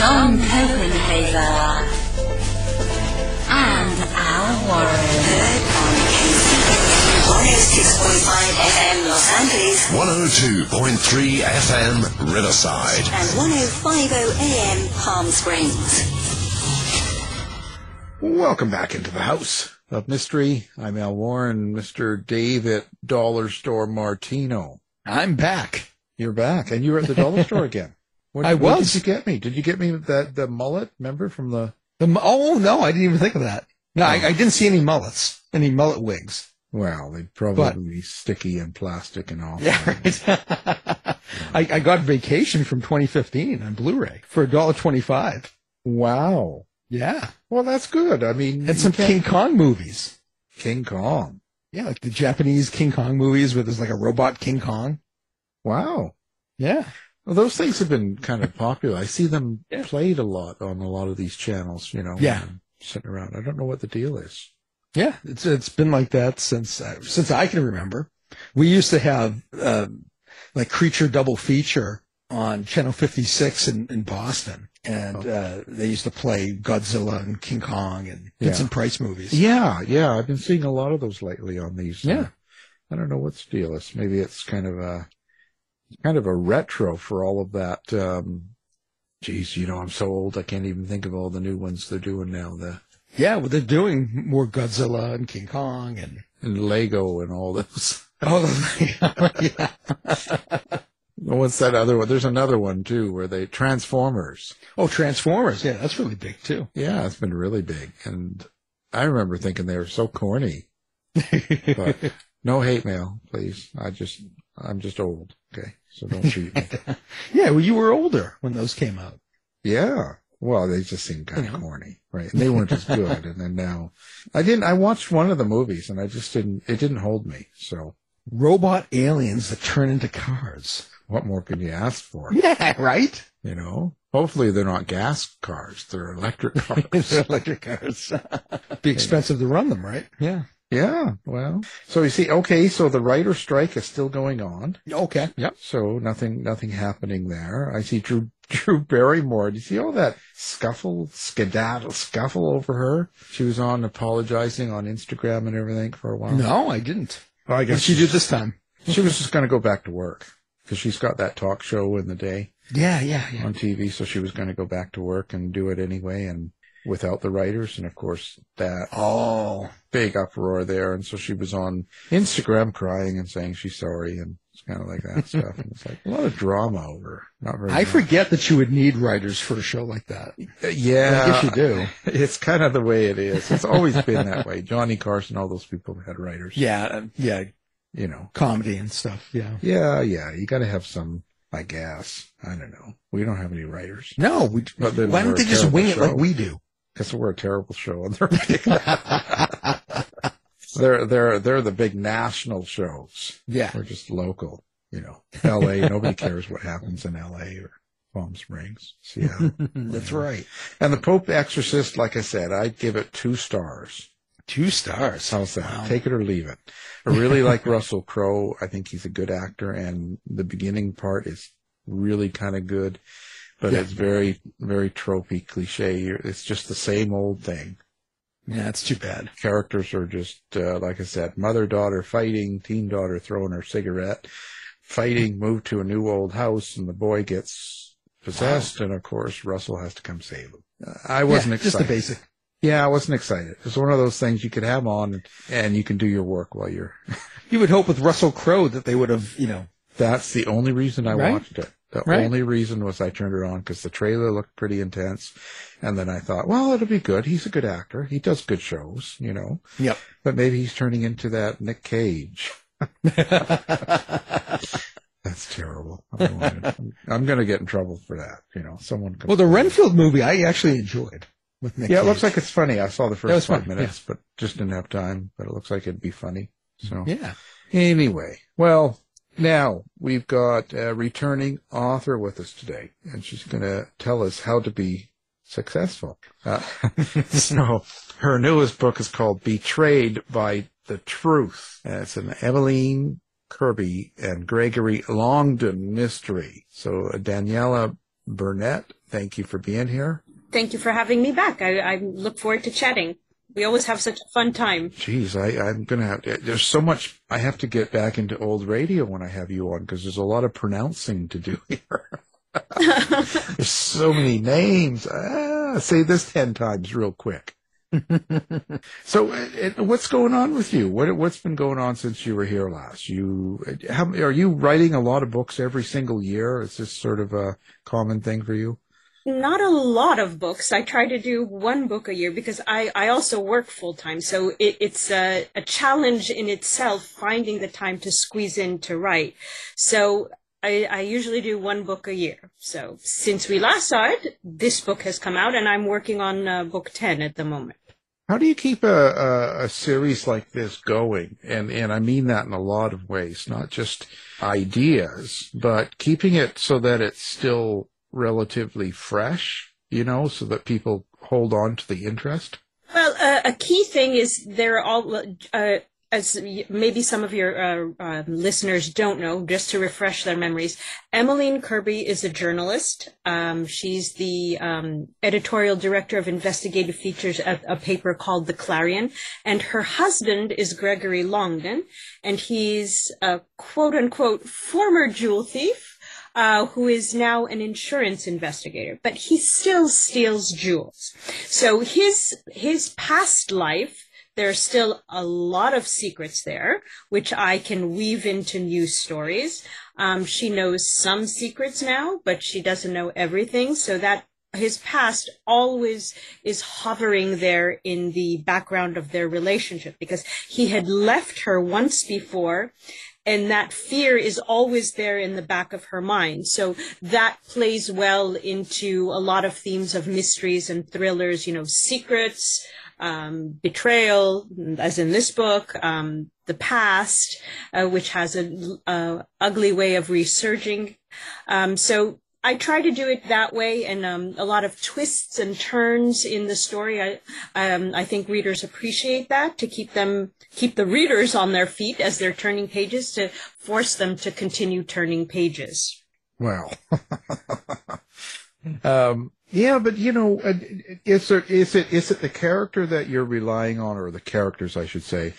John Copenhaver, and Al Warren. Heard on KCBQ 106.5 FM Los Angeles 102.3 FM Riverside. and 1050 AM Palm Springs. Welcome back into the house of mystery. I'm Al Warren, Mr. David Dollar Store Martino. I'm back. You're back, and you were at the dollar store again. What, I what was. did you get me? Did you get me that the mullet? Remember from the? The, oh no, I didn't even think of that. No, I, oh. I didn't see any mullets, any mullet wigs. Well, they'd probably But- be sticky and plastic and all. Yeah, right. I, I got Vacation from 2015 on Blu-ray for $1.25. Wow. Yeah, Well, that's good. I mean, and some King Kong movies. King Kong. Yeah, like the Japanese King Kong movies where there's like a robot King Kong. Wow. Yeah, Well, those things have been kind of popular. I see them Yeah. played a lot on a lot of these channels. You know. Yeah. I'm Sitting around. I don't know what the deal is. yeah. It's it's been like that since uh, since I can remember. We used to have uh, like Creature Double Feature on Channel 56 in, in Boston, and uh, they used to play Godzilla and King Kong and Yeah. Vincent Price movies. Yeah, yeah. I've been seeing a lot of those lately on these. Yeah. uh, I don't know what the deal is. Maybe it's kind of a kind of a retro for all of that. Um, geez, you know, I'm so old. I can't even think of all the new ones they're doing now. The Yeah, well, they're doing more Godzilla and King Kong and and Lego and all those. oh, yeah. What's that other one? There's another one too where they Transformers. oh, Transformers. Yeah, that's really big too. Yeah, it's been really big. And I remember thinking they were so corny. But no hate mail, please. I just, I'm just old. Okay. So don't shoot me. yeah, well, you were older when those came out. yeah. Well, they just seemed kind of corny, right? And they weren't as good. And then now I didn't, I watched one of the movies and I just didn't, it didn't hold me. So Robot aliens that turn into cars. what more can you ask for? Yeah, right? You know, hopefully they're not gas cars. They're electric cars. They're electric cars. Be expensive to run them, right? Yeah. Yeah. Well, so you see, okay. So the writer strike is still going on. Okay. Yep. So nothing, nothing happening there. I see Drew, Drew Barrymore. Do you see all that scuffle, skedaddle, scuffle over her? She was on apologizing on Instagram and everything for a while. No, I didn't. Well, I guess she did this time? she was just going to go back to work because she's got that talk show in the day Yeah, yeah, yeah. on TV. So she was going to go back to work and do it anyway. And without the writers. And of course that Oh, big uproar there. And so she was on Instagram crying and saying she's sorry. And it's kind of like that stuff. And it's like a lot of drama over. Not very I nice. forget that you would need writers for a show like that. Yeah. I guess you do. It's kind of the way it is. It's always been that way. Johnny Carson, all those people had writers. Yeah, uh, yeah, You know. comedy and stuff. Yeah. Yeah, yeah. You got to have some I guess. I don't know. We don't have any writers. No, we, why don't they just wing it like we do? Because we're a terrible show, and they're they're they're they're the big national shows. Yeah. We're just local. You know, L.A. nobody cares what happens in L.A. or Palm Springs, Seattle. That's right. and the Pope Exorcist, like I said, I'd give it two stars. Two stars. How's that? Wow. Take it or leave it. I really like Russell Crowe. I think he's a good actor, and the beginning part is really kind of good, but Yeah. it's very, very tropey, cliche. It's just the same old thing. Yeah, it's too bad. Characters are just, uh, like I said, mother daughter fighting, teen daughter throwing her cigarette, fighting, move to a new old house, and the boy gets possessed, and of course Russell has to come save him. Uh, I wasn't Yeah, excited. Just the basic. Yeah, I wasn't excited. It's one of those things you could have on and you can do your work while you're. You would hope with Russell Crowe that they would have, you know, That's the only reason I Right? watched it. The Right. only reason was I turned it on because the trailer looked pretty intense. And then I thought, well, it'll be good. He's a good actor. He does good shows, you know, yep. but maybe he's turning into that Nick Cage. That's terrible. I don't want it. I'm going to get in trouble for that. You know, someone. Well, the Renfield movie I actually enjoyed with Nick. Yeah, it looks like it's funny. I saw the first five fun, minutes, but just didn't have time. But it looks like it'd be funny. So Yeah. Anyway, well, now we've got a returning author with us today, and she's going to tell us how to be successful. Uh, so her newest book is called Betrayed by the Truth. And it's an Emmeline Kirby and Gregory Longdon mystery. So uh, Daniella Bernett, thank you for being here. Thank you for having me back. I, I look forward to chatting. We always have such a fun time. Geez, I, I'm gonna have there's so much, I have to get back into old radio when I have you on because there's a lot of pronouncing to do here. there's so many names. Ah, say this 10 times real quick. so, uh, uh, what's going on with you? What, what's been going on since you were here last? You, are you writing a lot of books every single year? Is this sort of a common thing for you? Not a lot of books. I try to do one book a year because I, I also work full time. So it, it's a, a challenge in itself finding the time to squeeze in to write. So I, I usually do one book a year. So since we last saw it, this book has come out and I'm working on uh, book 10 at the moment. How do you keep a, a, a series like this going? And, and I mean that in a lot of ways, not just ideas, but keeping it so that it's still relatively fresh, you know, so that people hold on to the interest? Well, uh, a key thing is they're all, uh, as maybe some of your uh, uh, listeners don't know, just to refresh their memories, Emmeline Kirby is a journalist. Um, she's the um, editorial director of investigative features at a paper called The Clarion, and her husband is Gregory Longdon, and he's a quote unquote former jewel thief uh, who is now an insurance investigator, but he still steals jewels. So his his past life, there are still a lot of secrets there, which I can weave into new stories. Um, she knows some secrets now, but she doesn't know everything. So that his past always is hovering there in the background of their relationship because he had left her once before and that fear is always there in the back of her mind. So that plays well into a lot of themes of mysteries and thrillers, you know, secrets, um, betrayal, as in this book, um, the past, uh, which has an a ugly way of resurging. Um, so I try to do it that way, and um, a lot of twists and turns in the story. I um, I think readers appreciate that to keep them keep the readers on their feet as they're turning pages to force them to continue turning pages. Well, um, yeah, but you know, uh, is there, is it, is it the character that you're relying on or the characters, I should say,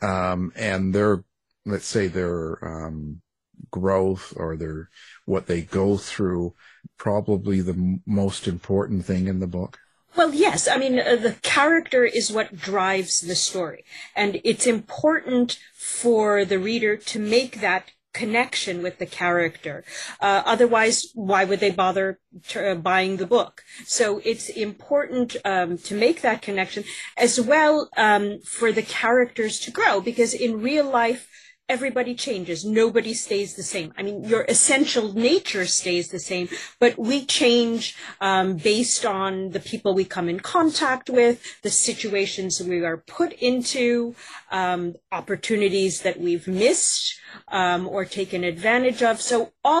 um, and their, let's say their, um, growth or their, what they go through, probably the most important thing in the book? Well, yes. I mean, uh, the character is what drives the story. And it's important for the reader to make that connection with the character. Uh, otherwise, why would they bother t- uh, buying the book? So it's important um, to make that connection as well um, for the characters to grow because in real life, everybody changes. Nobody stays the same. I mean, your essential nature stays the same, but we change um, based on the people we come in contact with, the situations we are put into, um, opportunities that we've missed um, or taken advantage of. So all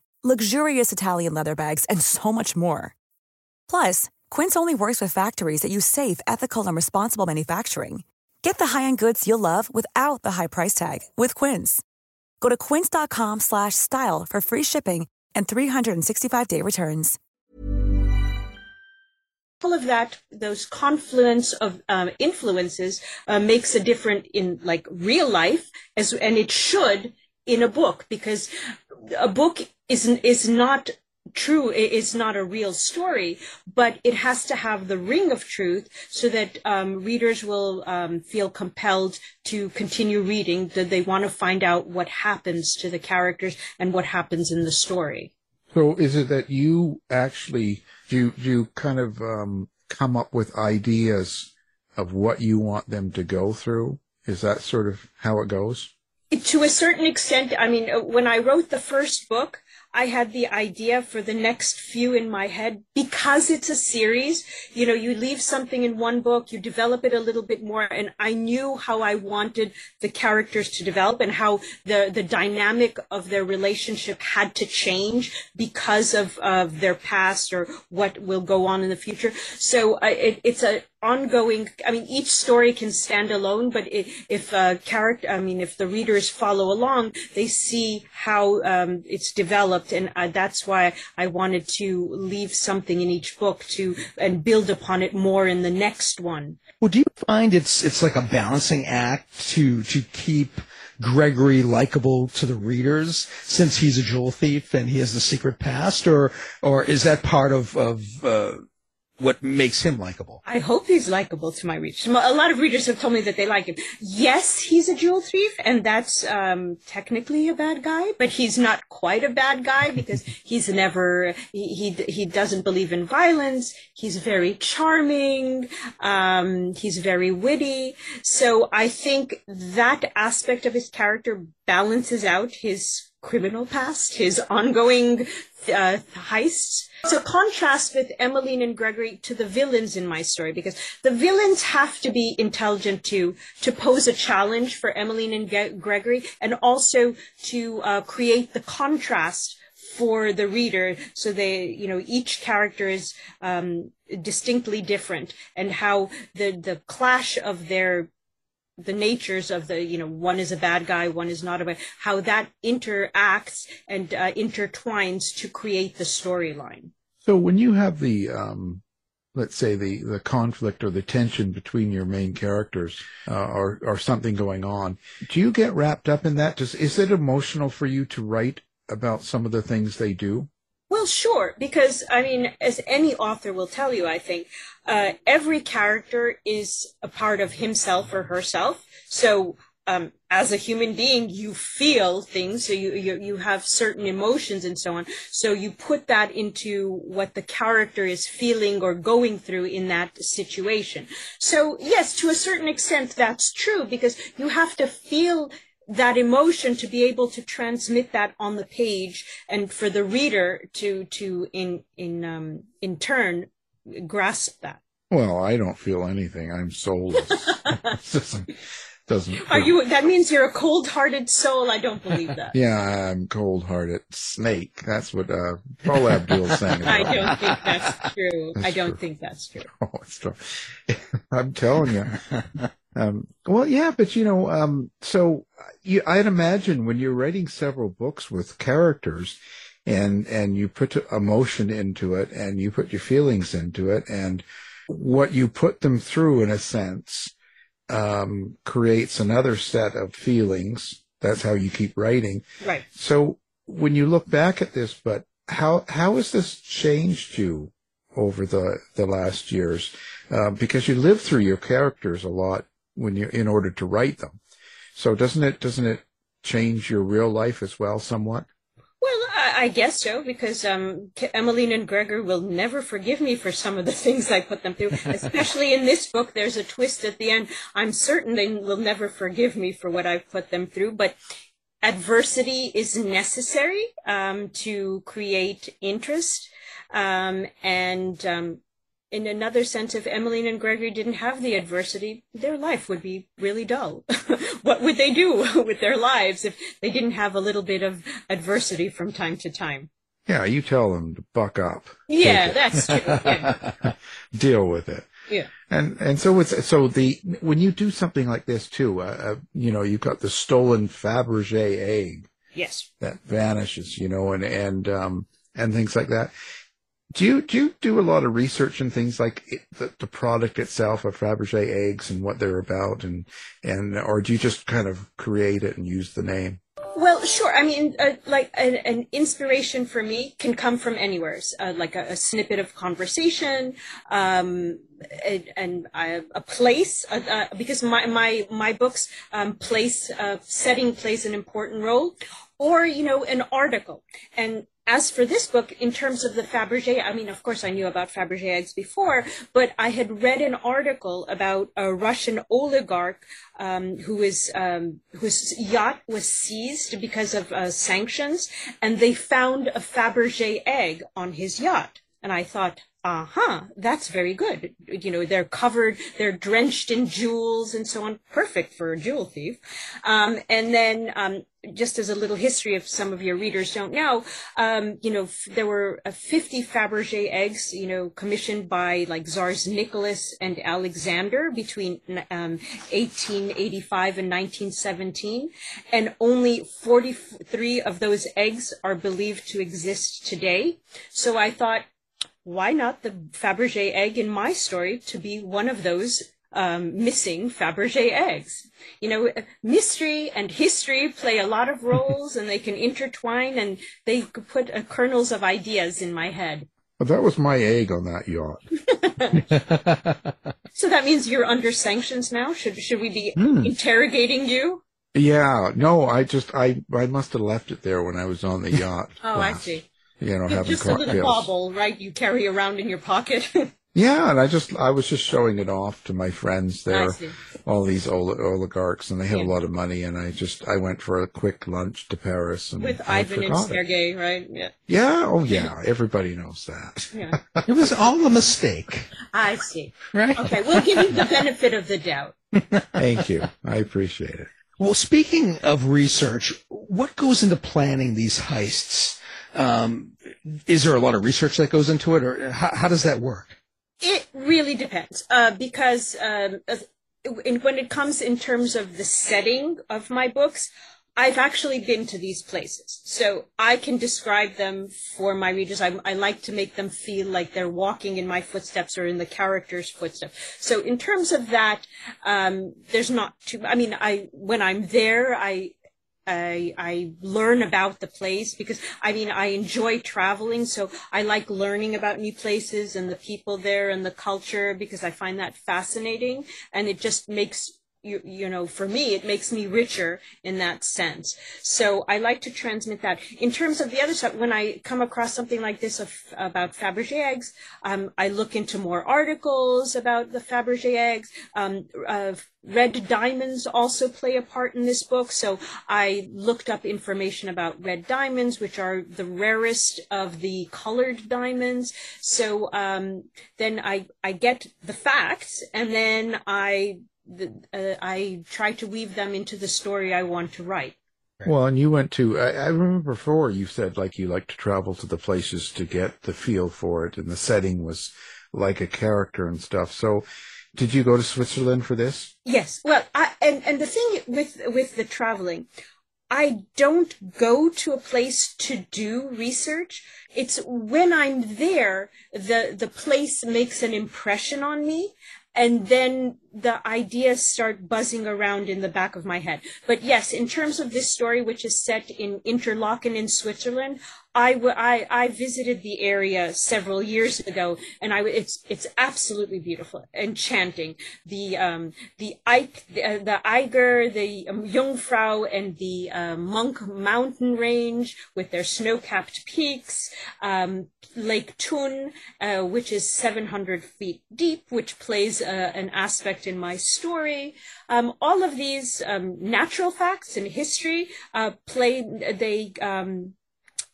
luxurious Italian leather bags, and so much more. Plus, Quince only works with factories that use safe, ethical, and responsible manufacturing. Get the high-end goods you'll love without the high price tag with Quince. Go to quince.com/style for free shipping and 365-day returns. All of that, those confluence of um, influences, uh, makes a difference in like real life, as and it should in a book because a book is is not true it's not a real story but it has to have the ring of truth so that um, readers will um, feel compelled to continue reading that they want to find out what happens to the characters and what happens in the story. So is it that you actually do you kind of um, come up with ideas of what you want them to go through? Is that sort of how it goes? To a certain extent i mean when i wrote the first book I had the idea for the next few in my head because it's a series. You know, you leave something in one book, you develop it a little bit more, and I knew how I wanted the characters to develop and how the the dynamic of their relationship had to change because of of their past or what will go on in the future. So uh, it, it's a ongoing i mean each story can stand alone but if character i mean if the readers follow along they see how um, it's developed. And uh, that's why i wanted to leave something in each book to and build upon it more in the next one. Well do you find it's it's like a balancing act to to keep Gregory likable to the readers since he's a jewel thief and he has the secret past, or or is that part of of uh, what makes him likable. I hope he's likable to my readers. A lot of readers have told me that they like him. Yes, he's a jewel thief, and that's um, technically a bad guy, but he's not quite a bad guy because he's never he he, he doesn't believe in violence. He's very charming. Um, he's very witty. So I think that aspect of his character balances out his criminal past, his ongoing uh, heists. So contrast with Emmeline and Gregory to the villains in my story because the villains have to be intelligent to to pose a challenge for Emmeline and Ge- Gregory and also to uh, create the contrast for the reader so they you know each character is um, distinctly different and how the the clash of their the natures of the you know one is a bad guy one is not a bad how that interacts and uh, intertwines to create the storyline. So when you have the um let's say the the conflict or the tension between your main characters uh, or or something going on do you get wrapped up in that? Does, is it emotional for you to write about some of the things they do well, sure, because I mean, as any author will tell you, I think uh, every character is a part of himself or herself. So, um, as a human being, you feel things, so you, you you have certain emotions and so on. So you put that into what the character is feeling or going through in that situation. So yes, to a certain extent, that's true because you have to feel that emotion to be able to transmit that on the page and for the reader to to in in um in turn grasp that. Well i don't feel anything. I'm soulless doesn't, are you that means you're a cold-hearted soul. I don't believe that. Yeah i'm cold-hearted snake. That's what uh Paula Abdul's saying i don't think that's true. That's i don't true. think that's true. Oh it's true. I'm telling you. Um, well, yeah, but you know, um, so you, I'd imagine when you're writing several books with characters and, and you put emotion into it and you put your feelings into it and what you put them through in a sense, um, creates another set of feelings. That's how you keep writing. Right. So when you look back at this, but how, how has this changed you over the, the last years? Uh, because you live through your characters a lot when you in order to write them. So doesn't it doesn't it change your real life as well somewhat? I guess so because um, Emmeline and Gregor will never forgive me for some of the things I put them through. Especially in this book, there's a twist at the end. I'm certain they will never forgive me for what I've put them through, but adversity is necessary um, to create interest. Um, and um, in another sense, if Emmeline and Gregory didn't have the adversity, their life would be really dull. what would they do with their lives if they didn't have a little bit of adversity from time to time? Yeah, you tell them to buck up. Yeah, that's true. Yeah. Deal with it. Yeah. And and so it's so the when you do something like this too, uh, uh, you know, you've got the stolen Fabergé egg. Yes. That vanishes, you know, and and um and things like that do you do you do a lot of research and things like it, the, the product itself of Fabergé eggs and what they're about and and or do you just kind of create it and use the name? Well, sure. I mean, uh, like an, an, inspiration for me can come from anywhere, uh, like a, a, snippet of conversation, um, and, a, a, place. Uh, uh, because my my my books um, place uh, setting plays an important role, or you know, an article. And as for this book, in terms of the Fabergé, I mean, of course, I knew about Fabergé eggs before, but I had read an article about a Russian oligarch um, who is um, whose yacht was seized because of uh, sanctions, and they found a Fabergé egg on his yacht. And I thought, uh-huh, that's very good. You know, they're covered, they're drenched in jewels and so on. Perfect for a jewel thief. Um, and then, um, just as a little history if some of your readers don't know, um, you know, f- there were uh, 50 Fabergé eggs, you know, commissioned by like Tsars Nicholas and Alexander between um, 1885 and 1917. And only 43 of those eggs are believed to exist today. So I thought, why not the Fabergé egg in my story to be one of those um, missing Fabergé eggs? You know, mystery and history play a lot of roles and they can intertwine and they put uh, kernels of ideas in my head. Well, that was my egg on that yacht. So that means you're under sanctions now. Should should we be Hmm. interrogating you? Yeah, no, I just I I must have left it there when I was on the yacht. Oh, I see. You know, having Just a little bauble, right? You carry around in your pocket. Yeah, and I just I was just showing it off to my friends there, all these oli- oligarchs, and they have Yeah. a lot of money. And I just I went for a quick lunch to Paris and With I Ivan and forgot it. Sergei, right? Yeah. Yeah, oh yeah, everybody knows that. Yeah. It was all a mistake. I see. Right. Okay, we'll give you the benefit of the doubt. Thank you, I appreciate it. Well, speaking of research, what goes into planning these heists? Um, is there a lot of research that goes into it, or how, how does that work? It really depends, uh, because um, when it comes in terms of the setting of my books, I've actually been to these places, so I can describe them for my readers. I, I like to make them feel like they're walking in my footsteps or in the character's footsteps. So in terms of that, um, there's not too. I mean, I when I'm there, I I, I learn about the place because I mean I enjoy traveling, so I like learning about new places and the people there and the culture because I find that fascinating, and it just makes you you know for me it makes me richer in that sense. So I like to transmit that. In terms of the other stuff, when I come across something like this of, about Fabergé eggs, um, I look into more articles about the Fabergé eggs. Um, uh, red diamonds also play a part in this book. So I looked up information about red diamonds, which are the rarest of the colored diamonds. So um, then I I get the facts, and then I the, uh, I try to weave them into the story I want to write. Well, and you went to, I, I remember before you said like you like to travel to the places to get the feel for it, and the setting was like a character and stuff. So, did you go to Switzerland for this? Yes. Well, I, and and the thing with with the traveling, I don't go to a place to do research. It's when I'm there, the the place makes an impression on me, and then the ideas start buzzing around in the back of my head. But yes, in terms of this story, which is set in Interlaken in Switzerland, I, w- I, I visited the area several years ago, and I, w- it's, it's absolutely beautiful, enchanting. The, um, the Eik, the, uh, the Eiger, the um, Jungfrau, and the uh, Monk mountain range with their snow-capped peaks, um, Lake Thun, uh, which is 700 feet deep, which plays uh, an aspect in my story. Um, all of these um, natural facts and history uh, play. They um,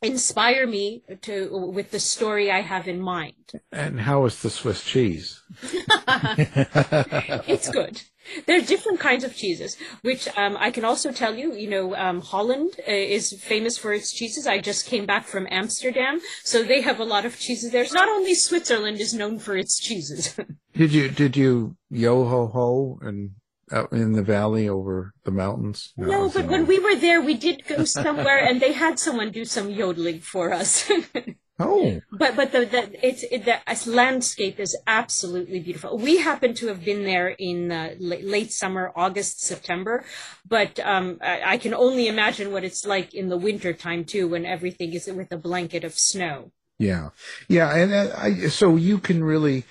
inspire me to with the story I have in mind. And how is the Swiss cheese? it's good. There are different kinds of cheeses, which um, I can also tell you. You know, um, Holland uh, is famous for its cheeses. I just came back from Amsterdam, so they have a lot of cheeses there. Not only Switzerland is known for its cheeses. Did you did you yo ho ho and out in the valley over the mountains? no, but when we were there, we did go somewhere, and they had someone do some yodeling for us. Oh, But but the, the it's it, the landscape is absolutely beautiful. We happen to have been there in uh, late, late summer, August, September, but um, I, I can only imagine what it's like in the winter time too, when everything is with a blanket of snow. yeah, yeah, and uh, I so you can really.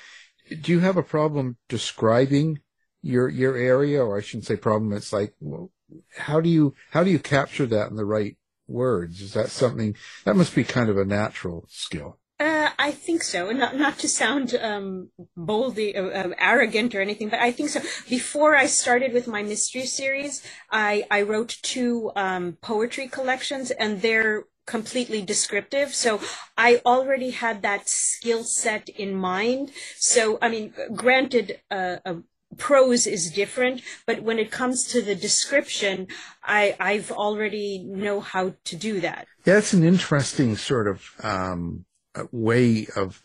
Do you have a problem describing your your area, or I shouldn't say problem? It's like, well, how do you how do you capture that in the right words? Is that something that must be kind of a natural skill? Uh, I think so. Not not to sound um, boldly uh, uh, arrogant or anything, but I think so. Before I started with my mystery series, I I wrote two um, poetry collections, and they're completely descriptive. So I already had that skill set in mind. So I mean, granted, uh, a prose is different, but when it comes to the description, I I've already know how to do that. Yeah, it's an interesting sort of um, uh, way of.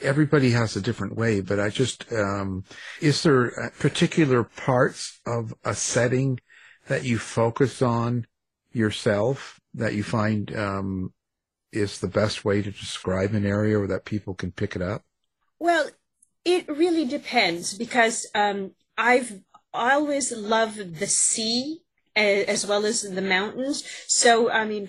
Everybody has a different way, but I just um, is there uh, particular parts of a setting that you focus on yourself that you find um, is the best way to describe an area or that people can pick it up? Well, it really depends because um, I've always loved the sea as well as the mountains. So, I mean,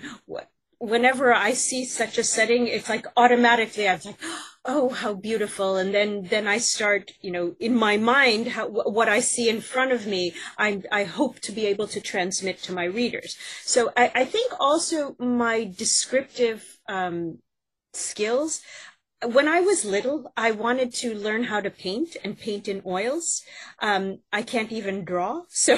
whenever I see such a setting, it's like automatically I'm like, oh how beautiful and then then i start you know in my mind how, what i see in front of me i i hope to be able to transmit to my readers so i, I think also my descriptive um, skills when I was little, I wanted to learn how to paint and paint in oils. Um, I can't even draw. So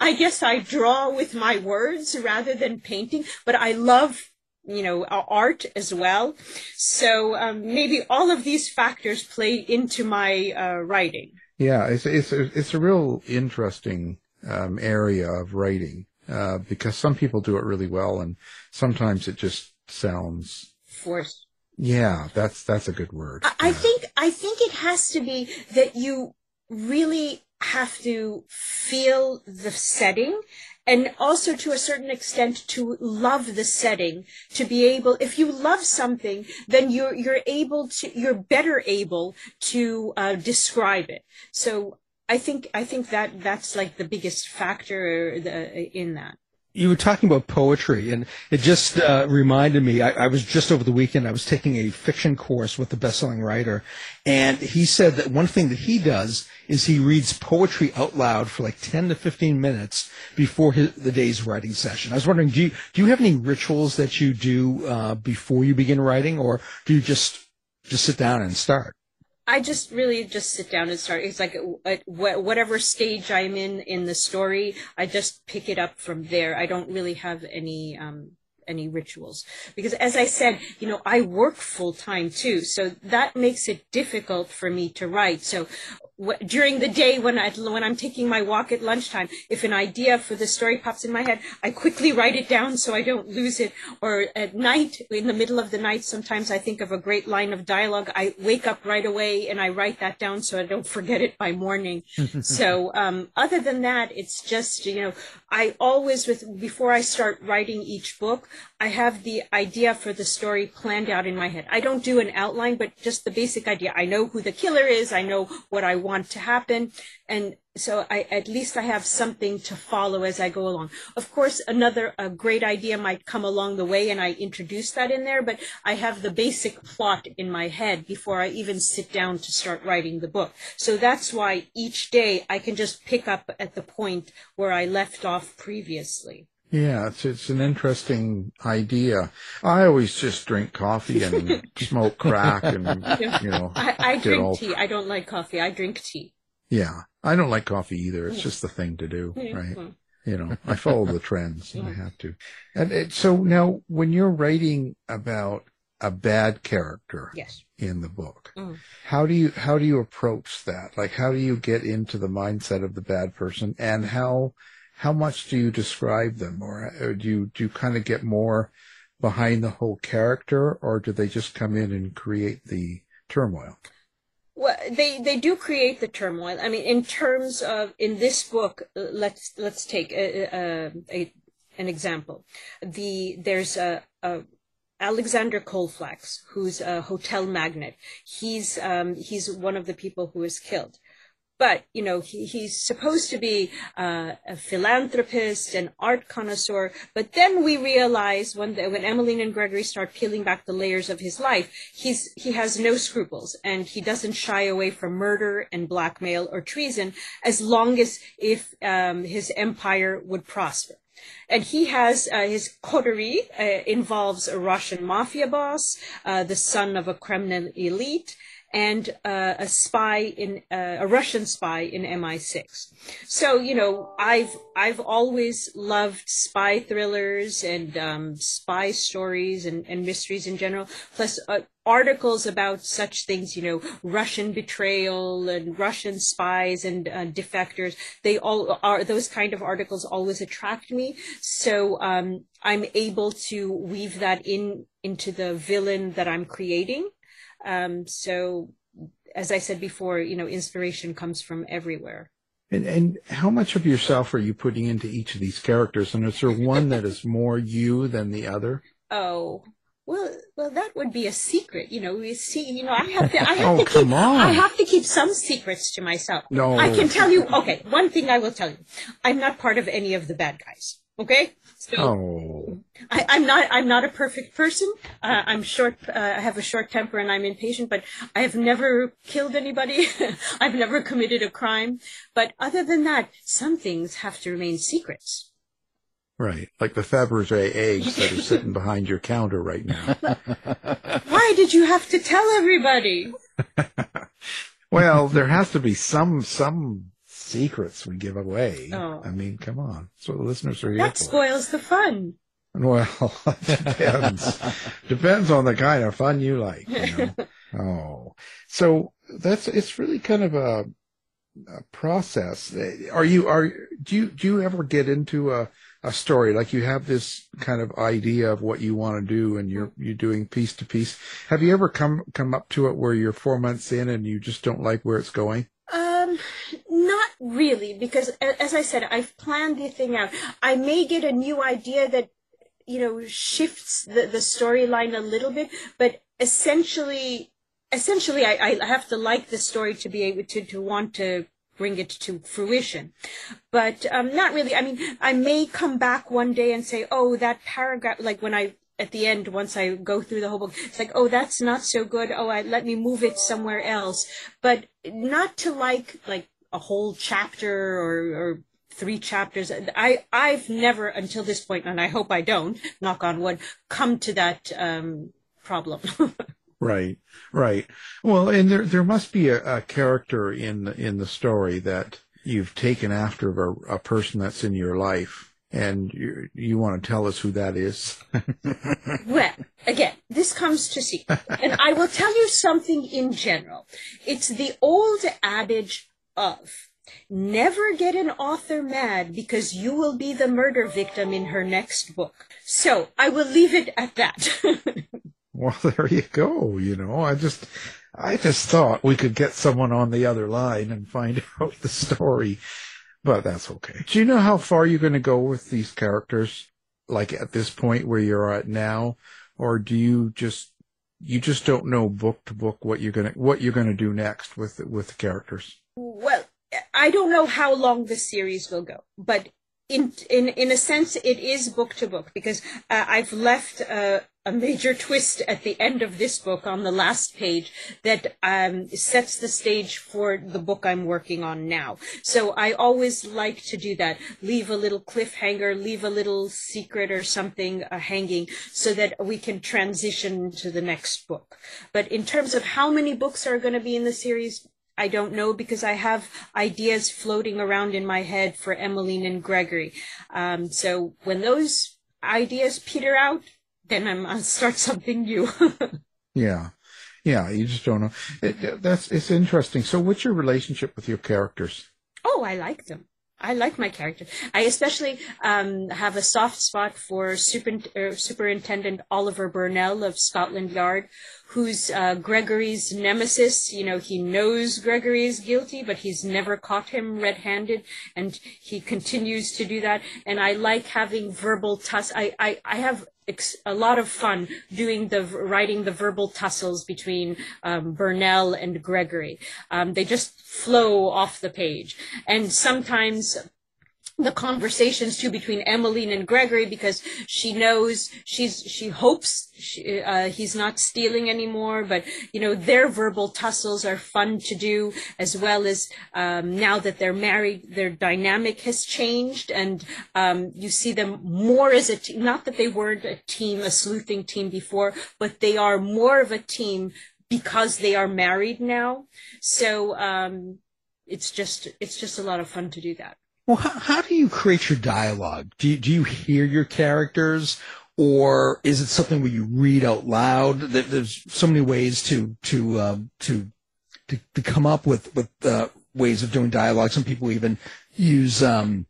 I guess I draw with my words rather than painting, but I love you know, art as well. So um, maybe all of these factors play into my uh, writing. Yeah, it's it's a, it's a real interesting um, area of writing uh, because some people do it really well, and sometimes it just sounds forced. Yeah, that's that's a good word. I, I think I think it has to be that you really have to feel the setting and also to a certain extent to love the setting to be able if you love something then you're you're able to you're better able to uh, describe it. So i think i think that that's like the biggest factor the, in that you were talking about poetry, and it just uh, reminded me. I, I, was just over the weekend. I was taking a fiction course with a best-selling writer, and he said that one thing that he does is he reads poetry out loud for like ten to fifteen minutes before his, the day's writing session. I was wondering, do you do you have any rituals that you do uh, before you begin writing, or do you just just sit down and start? I just really just sit down and start. It's like at whatever stage I'm in in the story, I just pick it up from there. I don't really have any um, any rituals because, as I said, you know, I work full time too, so that makes it difficult for me to write. So during the day when I when I'm taking my walk at lunchtime, if an idea for the story pops in my head, I quickly write it down so I don't lose it. Or at night, in the middle of the night, sometimes I think of a great line of dialogue. I wake up right away and I write that down so I don't forget it by morning. so um, other than that, it's just you know I always with before I start writing each book, I have the idea for the story planned out in my head. I don't do an outline, but just the basic idea. I know who the killer is. I know what I want to happen. And so I, at least I have something to follow as I go along. Of course, another a great idea might come along the way and I introduce that in there, but I have the basic plot in my head before I even sit down to start writing the book. So that's why each day I can just pick up at the point where I left off previously. Yeah, it's it's an interesting idea. I always just drink coffee and smoke crack, and you know. I, I drink all... tea. I don't like coffee. I drink tea. Yeah, I don't like coffee either. It's mm. just the thing to do, mm-hmm. right? You know, I follow the trends. I mm. have to. And it, so now, when you're writing about a bad character, yes. in the book, mm. how do you how do you approach that? Like, how do you get into the mindset of the bad person, and how how much do you describe them, or, or do you do you kind of get more behind the whole character, or do they just come in and create the turmoil? Well, they they do create the turmoil. I mean, in terms of in this book, uh, let's let's take a, a, a an example. The there's a, a Alexander Colefax, who's a hotel magnate. He's um, he's one of the people who is killed but you know he, he's supposed to be uh, a philanthropist an art connoisseur. But then we realize when the, when emmeline and gregory start peeling back the layers of his life he's he has no scruples. And he doesn't shy away from murder and blackmail or treason as long as if um, his empire would prosper. And he has uh, his coterie uh, involves a Russian mafia boss, uh, the son of a Kremlin elite, and uh, a spy in uh, a Russian spy in MI6. So you know, I've I've always loved spy thrillers and um, spy stories and, and mysteries in general. Plus. Uh, articles about such things, you know, Russian betrayal and Russian spies and uh, defectors. They all are those kind of articles always attract me. So um, I'm able to weave that in into the villain that I'm creating. Um, so, as I said before, you know, inspiration comes from everywhere. And, and how much of yourself are you putting into each of these characters? And is there one that is more you than the other? Oh, well, well, that would be a secret. You know, we see, you know, I have to, I have oh, to keep, on. I have to keep some secrets to myself. No, I can tell you. Okay, one thing I will tell you: I'm not part of any of the bad guys. Okay, so Oh, I, I'm not I'm not a perfect person. Uh, I'm short. Uh, I have a short temper and I'm impatient. But I have never killed anybody. I've never committed a crime. But other than that, some things have to remain secrets. right. Like the Fabergé eggs that are sitting behind your counter right now. Why did you have to tell everybody? Well, there has to be some some secrets we give away. Oh. I mean, come on. That's what the listeners are here That for. spoils the fun. Well, it depends. depends on the kind of fun you like. You know? oh, so that's it's really kind of a, a process. Are you are do you do you ever get into a a story like you have this kind of idea of what you want to do and you're you're doing piece to piece? Have you ever come come up to it where you're four months in and you just don't like where it's going? Not really, because as I said, I've planned the thing out. I may get a new idea that, you know, shifts the, the storyline a little bit, but essentially, essentially, I, I have to like the story to be able to, to want to bring it to fruition. But, um, not really. I mean, I may come back one day and say, oh, that paragraph, like when I, at the end, once I go through the whole book, it's like, oh, that's not so good. Oh, I, let me move it somewhere else. But not to like, like a whole chapter or, or three chapters. I, I've never until this point, and I hope I don't, knock on wood, come to that, um, problem. Right, right. Well, and there there must be a, a character in in the story that you've taken after a, a person that's in your life, and you you want to tell us who that is. Well, again, this comes to see. And I will tell you something in general. It's the old adage of never get an author mad because you will be the murder victim in her next book. So I will leave it at that. well, there you go. You know, I just I just thought we could get someone on the other line and find out the story, but that's okay. Do you know how far you're going to go with these characters? Like at this point where you're at now, or do you just you just don't know book to book what you're gonna what you're gonna do next with with the characters? well, I don't know how long the series will go, but in in in a sense, it is book to book because uh, I've left uh, a major twist at the end of this book on the last page that um, sets the stage for the book I'm working on now. So I always like to do that, leave a little cliffhanger, leave a little secret or something uh, hanging, so that we can transition to the next book. But in terms of how many books are going to be in the series, I don't know because I have ideas floating around in my head for Emmeline and Gregory. Um, so when those ideas peter out, then I'm, I'll start something new. Yeah, yeah. You just don't know. It, that's it's interesting. So, what's your relationship with your characters? oh, I like them. I like my character. I especially um, have a soft spot for super, uh, Superintendent Oliver Burnell of Scotland Yard, who's uh, Gregory's nemesis. You know, he knows Gregory is guilty, but he's never caught him red-handed, and he continues to do that. And I like having verbal tuss. I, I, I have a lot of fun doing the writing the verbal tussles between um, Burnell and Gregory. Um, they just flow off the page, and sometimes the conversations too between Emmeline and Gregory because she knows she's she hopes she, uh, he's not stealing anymore, but you know their verbal tussles are fun to do as well as um, now that they're married, their dynamic has changed and um, you see them more as a team. Not that they weren't a team, a sleuthing team before, but they are more of a team because they are married now. So um, it's just it's just a lot of fun to do that. Well, how, how do you create your dialogue? Do you, do you hear your characters, or is it something where you read out loud? There's so many ways to to um, to, to to come up with with uh, ways of doing dialogue. Some people even use um,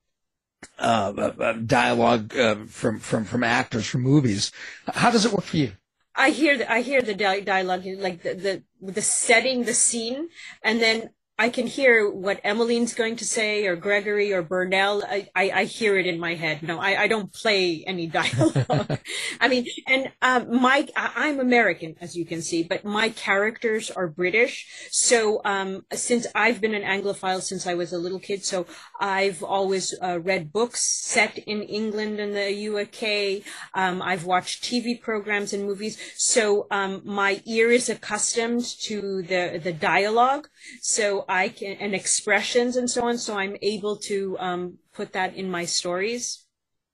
uh, uh, uh, dialogue uh, from from from actors from movies. How does it work for you? I hear the, I hear the di- dialogue, like the, the the setting, the scene, and then I can hear what Emmeline's going to say or Gregory or Burnell. I, I, I hear it in my head. No, I, I don't play any dialogue. I mean, and um, my I, am American, as you can see, but my characters are British. So um, since I've been an Anglophile since I was a little kid, so I've always uh, read books set in England and the UK. Um, I've watched TV programs and movies. So um, my ear is accustomed to the the dialogue. So I can and expressions and so on. So I'm able to um, put that in my stories.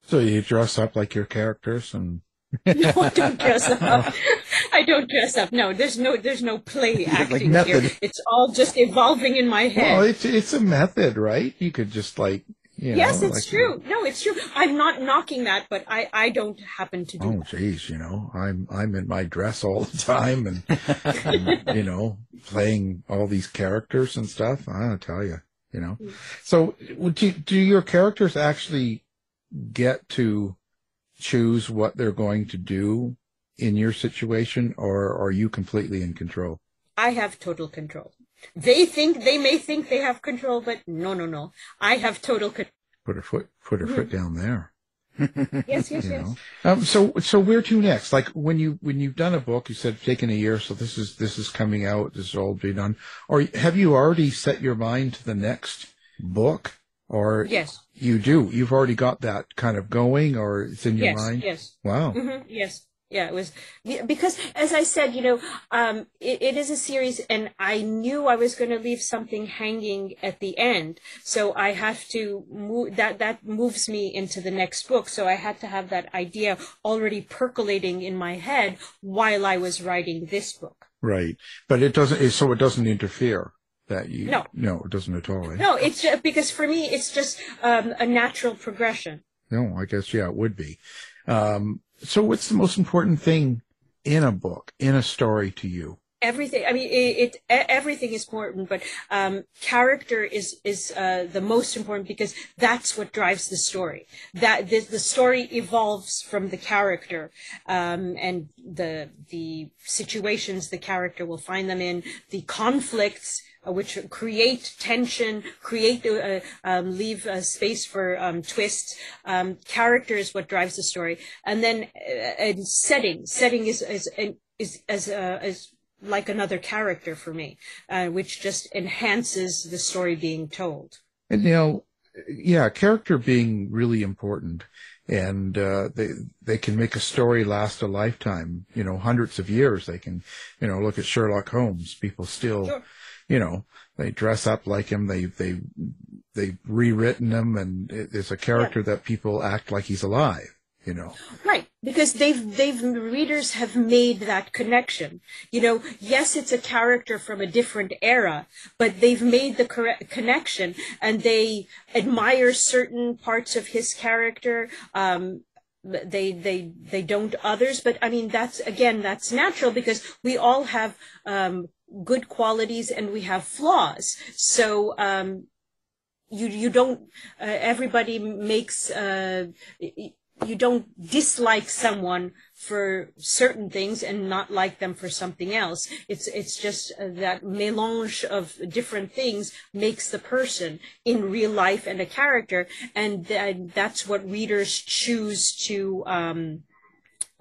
So you dress up like your characters and. no, I don't dress up. I don't dress up. No, there's no there's no play acting like here. It's all just evolving in my head. Well, it's it's a method, right? You could just like you yes, know, it's like- true. No, it's true. I'm not knocking that, but I I don't happen to do. Oh, jeez, you know, I'm I'm in my dress all the time, and, and, you know, playing all these characters and stuff. I don't tell you, you know. Mm. So, do do your characters actually get to choose what they're going to do in your situation, or are you completely in control? I have total control. They think they may think they have control, but no, no, no. I have total control. Put her foot put her foot down there. Yes, yes, you yes. Um, so so where to next? Like when you when you've done a book, you said taken a year, so this is this is coming out, this is all be done. Or have you already set your mind to the next book? Or Yes. you do. You've already got that kind of going, or it's in your yes, mind. Yes. Wow. hmm yes. Yeah, it was because, as I said, you know, um, it, it is a series, and I knew I was going to leave something hanging at the end, so I have to move. That that moves me into the next book. So I had to have that idea already percolating in my head while I was writing this book. Right. But it doesn't. So it doesn't interfere that you. No. No, it doesn't at all. eh? No, it's just, because for me, it's just um, a natural progression. No, I guess yeah, it would be. Um, so what's the most important thing in a book, in a story to you? everything i mean it, it everything is important but um character is is uh the most important because that's what drives the story that the, the story evolves from the character um and the the situations the character will find them in the conflicts which create tension, create, uh, um, leave uh, space for um, twists. Um, character is what drives the story, and then uh, and setting. Setting is is is as uh, as like another character for me, uh, which just enhances the story being told. And you know, yeah, character being really important, and uh, they they can make a story last a lifetime. You know, hundreds of years. They can, you know, look at Sherlock Holmes. People still, Sure. You know, they dress up like him. They they they've rewritten him, and it, it's a character that people act like he's alive. You know, Right, because they've they've readers have made that connection. You know, yes, it's a character from a different era, but they've made the correct connection, and they admire certain parts of his character. Um, they they they don't others, but I mean that's again that's natural because we all have um, good qualities and we have flaws. So. Um, you you don't uh, everybody makes uh, you don't dislike someone for certain things and not like them for something else it's it's just uh, that melange of different things makes the person in real life and a character and th- that's what readers choose to um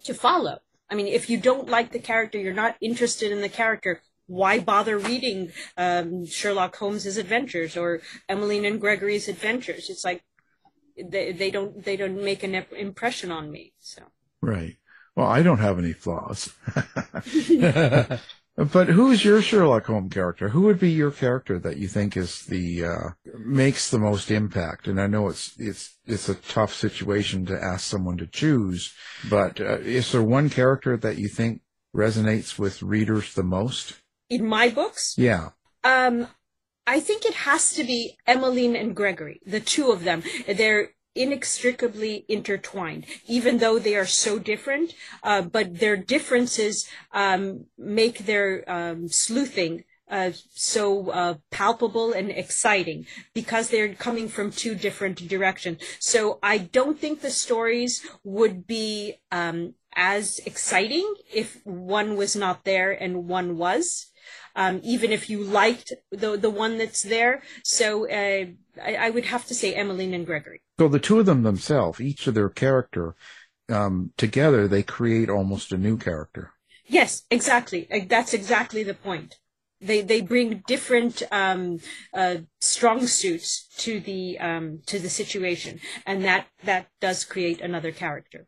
to follow i mean if you don't like the character you're not interested in the character why bother reading um, Sherlock Holmes's adventures or Emmeline and Gregory's adventures? It's like they they don't they don't make an impression on me. So right. Well, I don't have any flaws. But who's your Sherlock Holmes character? Who would be your character that you think is the uh, makes the most impact? And I know it's it's it's a tough situation to ask someone to choose, but uh, is there one character that you think resonates with readers the most? In my books, Yeah. Um, I think it has to be Emmeline and Gregory, the two of them. They're inextricably intertwined, even though they are so different. Uh, but their differences um, make their um, sleuthing uh, so uh, palpable and exciting because they're coming from two different directions. So I don't think the stories would be um, as exciting if one was not there and one was. Um, even if you liked the the one that's there. So uh, I, I, would have to say Emmeline and Gregory. So the two of them themselves, each of their character, um, together they create almost a new character. Yes, exactly. That's exactly the point. They they bring different um, uh, strong suits to the um, to the situation, and that that does create another character.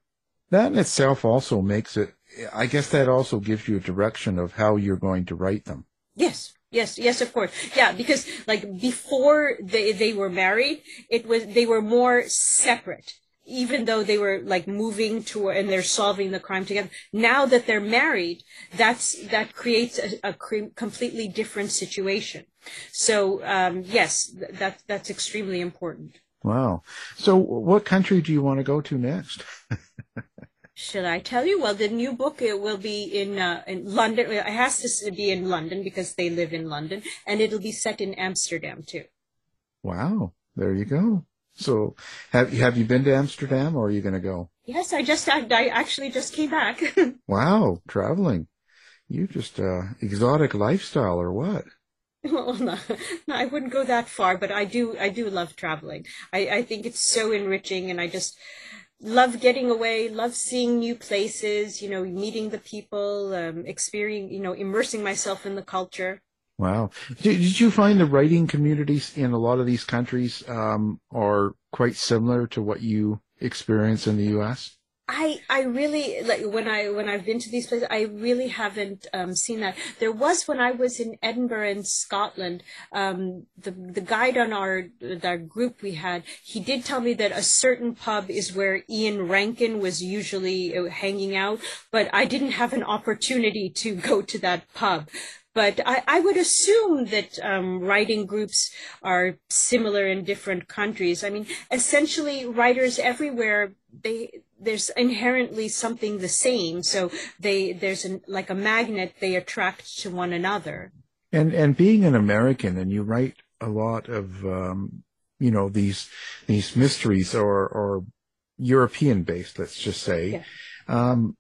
That in itself also makes it. I guess that also gives you a direction of how you're going to write them. Yes, yes, yes, of course. Yeah, because like before they they were married, it was they were more separate. Even though they were like moving to and they're solving the crime together now that they're married that's that creates a, a completely different situation. So um, yes that that's extremely important. Wow. So what country do you want to go to next Should I tell you? Well, the new book it will be in uh, in London. It has to be in London because they live in London, and it'll be set in Amsterdam too. Wow! There you go. So, have have you been to Amsterdam, or are you going to go? Yes, I just I, I actually just came back. wow, traveling! You just uh, exotic lifestyle, or what? Well, no, no, I wouldn't go that far, but I do I do love traveling. I I think it's so enriching, and I just love getting away, love seeing new places. You know, meeting the people, um, experiencing, you know, immersing myself in the culture. Wow. Did, did you find the writing communities in a lot of these countries um, are quite similar to what you experience in the U.S.? I I really like when I when I've been to these places. I really haven't um, seen that. There was when I was in Edinburgh in Scotland. Um, the the guide on our our group we had, he did tell me that a certain pub is where Ian Rankin was usually uh, hanging out, but I didn't have an opportunity to go to that pub. But I, I would assume that um, writing groups are similar in different countries. I mean, essentially, writers everywhere they there's inherently something the same. So they there's an, like a magnet they attract to one another. And and being an American and you write a lot of um, you know these these mysteries or or European based, let's just say. Yeah. Um,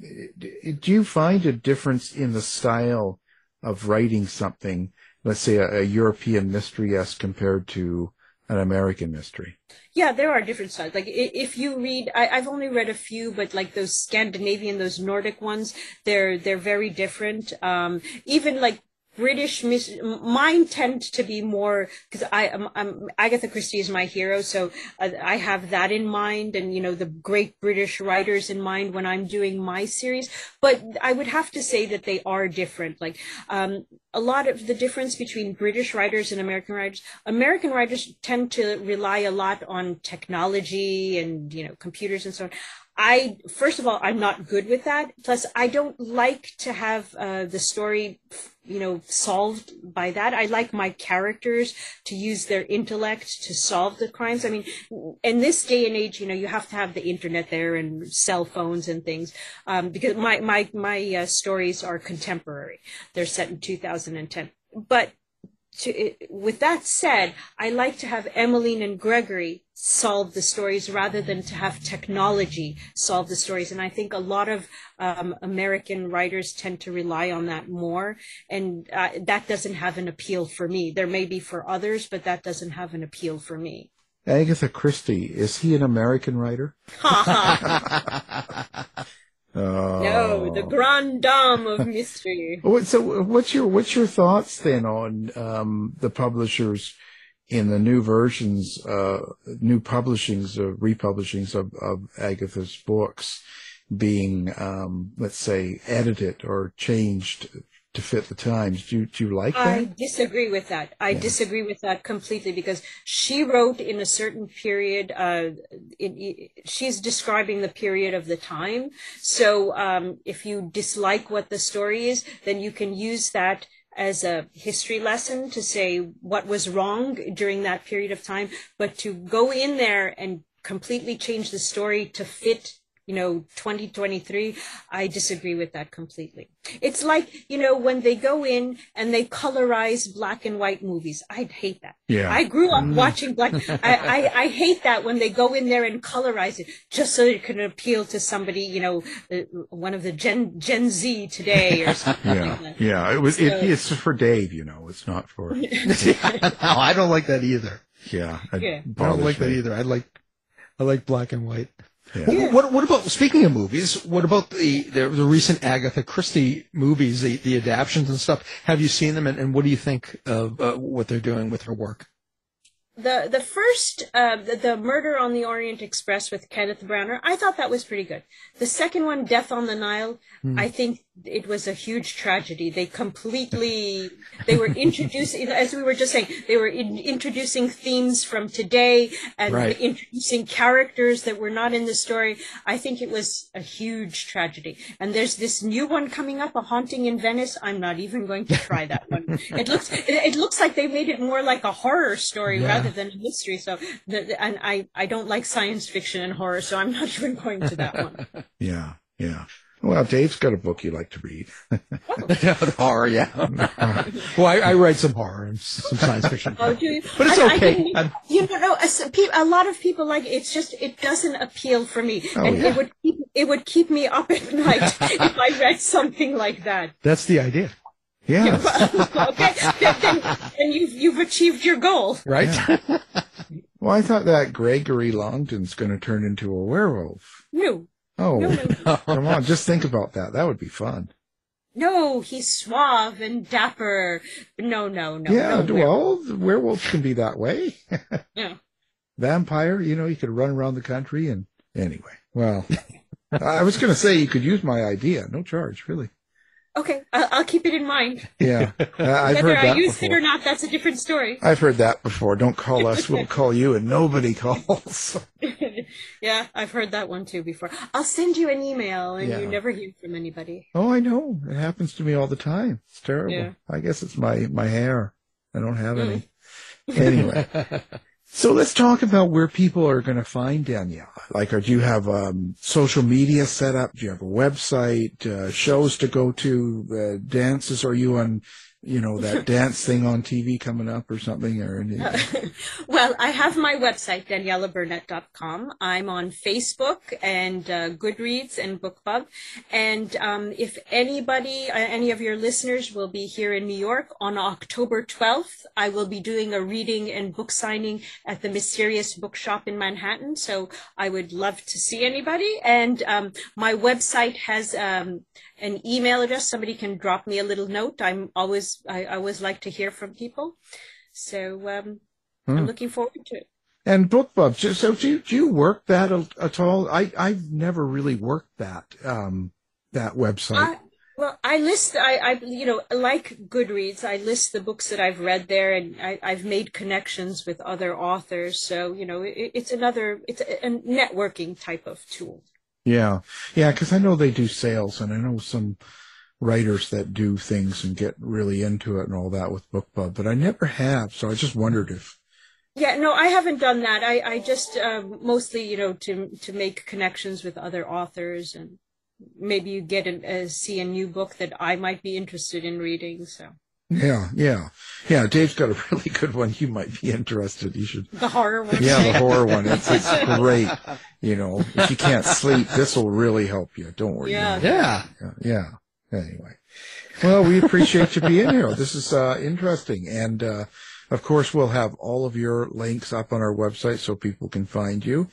do you find a difference in the style of writing something, let's say a, a European mystery as compared to an American mystery? Yeah, there are different styles. Like if you read, I, have only read a few, but like those Scandinavian, those Nordic ones, they're they're very different. Um, even like British mis- mine tend to be more because I am I'm, Agatha Christie is my hero, so uh, I have that in mind, and you know the great British writers in mind when I'm doing my series. But I would have to say that they are different. Like um, a lot of the difference between British writers and American writers. American writers tend to rely a lot on technology and you know computers and so on. I first of all, I'm not good with that. Plus, I don't like to have uh, the story, you know, solved by that. I like my characters to use their intellect to solve the crimes. I mean, in this day and age, you know, you have to have the internet there and cell phones and things. Um, because my my my uh, stories are contemporary. They're set in 2010. But to, with that said, I like to have Emmeline and Gregory solve the stories rather than to have technology solve the stories. And I think a lot of um, American writers tend to rely on that more. And uh, that doesn't have an appeal for me. There may be for others, but that doesn't have an appeal for me. Agatha Christie, is he an American writer? No, the grand dame of mystery. so, what's your what's your thoughts then on um, the publishers in the new versions, uh, new publishings, of republishings of, of Agatha's books being, um, let's say, edited or changed to fit the times. Do you, do you like that? I disagree with that. I yeah. disagree with that completely because she wrote in a certain period. Uh, it, it, she's describing the period of the time. So um, if you dislike what the story is, then you can use that as a history lesson to say what was wrong during that period of time. But to go in there and completely change the story to fit you know 2023 i disagree with that completely it's like you know when they go in and they colorize black and white movies i'd hate that Yeah. i grew up Mm. watching black I, I i hate that when they go in there and colorize it just so it can appeal to somebody you know uh, one of the gen gen z today or something Yeah, like yeah. It was. It, it's for Dave, you know. It's not for. no, I don't like that either. Yeah, Yeah. I don't bothers like that either. I like I like black and white. Yeah. What, what what about speaking of movies? What about the the, the recent Agatha Christie movies, the the adaptions and stuff? Have you seen them, and, and what do you think of uh, what they're doing with her work? the the first uh, the, the murder on the orient express with kenneth branagh i thought that was pretty good the second one death on the nile Hmm. i think it was a huge tragedy. They completely they were introducing as we were just saying they were in, introducing themes from today and Right. introducing characters that were not in the story. I think it was a huge tragedy. And there's this new one coming up a haunting in venice. I'm not even going to try that one. It looks it, it looks like they made it more like a horror story Yeah. rather than a mystery. So the, and i i don't like science fiction and horror so i'm not even going to that one. Yeah, yeah. Well, Dave's got a book you like to read. horror, yeah. well, I, I write some horror and some science fiction, Oh, do you? but it's I- I okay. didn't- I'm- you know, no, a, a lot of people like it. it's just it doesn't appeal for me, Oh, and yeah. it would keep it would keep me up at night if I read something like that. that's the idea, Yeah, okay, then, then, then you've you've achieved your goal. right? Well, I thought that Gregory Longdon's going to turn into a werewolf. No, Oh, No, come on, just think about that. That would be fun. no, he's suave and dapper. No, no, no. yeah, no, well, the werewolves can be that way. Yeah. Vampire, you know, you could run around the country and anyway. Well, I was going to say you could use my idea, no charge, really. Okay, I'll, I'll keep it in mind. Yeah, Uh, I've Whether heard I that use before. it or not, that's a different story. I've heard that before. Don't call us, we'll call you, and nobody calls. yeah, I've heard that one too before. I'll send you an email, and Yeah. you never hear from anybody. Oh, I know. It happens to me all the time. It's terrible. Yeah. I guess it's my my hair. I don't have any. Mm. Anyway, so let's talk about where people are going to find Danielle. Like, do you have um, social media set up? Do you have a website? Uh, shows to go to? Uh, dances? Are you on? You know that dance thing on TV coming up or something or anything? Well, I have my website, danielabernett.com. I'm on Facebook and uh, Goodreads and BookBub. And um, if anybody, uh, any of your listeners will be here in New York on October 12th, I will be doing a reading and book signing at the Mysterious Bookshop in Manhattan. So I would love to see anybody. And um, my website has um, an email address. Somebody can drop me a little note. I'm always, I, I always like to hear from people. So um, Hmm. I'm looking forward to it. And BookBub. So, so do you, do you work that at all? I I've never really worked that um that website. I, well, I list, I, I, you know, like Goodreads, I list the books that I've read there, and I, I've made connections with other authors. So, you know, it, it's another, it's a, a networking type of tool. Yeah, yeah, because I know they do sales, and I know some writers that do things and get really into it and all that with BookBub, but I never have. So I just wondered if. Yeah, no, I haven't done that. I, I just um, mostly, you know, to to make connections with other authors, and maybe you get a, uh see a new book that I might be interested in reading. So Yeah, yeah, yeah. Dave's got a really good one. You might be interested. You should. the horror one. Yeah, the horror one. It's, it's great. You know, if you can't sleep, this will really help you. Don't worry. Yeah. Yeah. Yeah. yeah. Anyway. Well, we appreciate you being here. This is uh, interesting. And, uh, of course, we'll have all of your links up on our website so people can find you.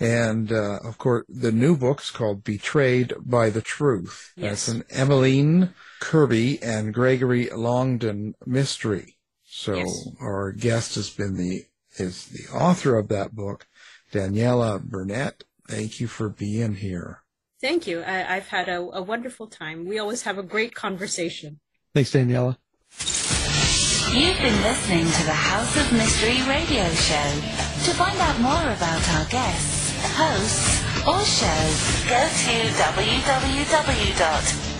And, uh, of course, the new book's called Betrayed by the Truth. Yes. That's an Emmeline Kirby and Gregory Longdon mystery. So Yes. our guest has been the, is the author of that book, Daniella Bernett. Thank you for being here. Thank you. I, I've had a, a wonderful time. We always have a great conversation. Thanks, Daniella. You've been listening to the House of Mystery radio show. To find out more about our guests, hosts, or shows, go to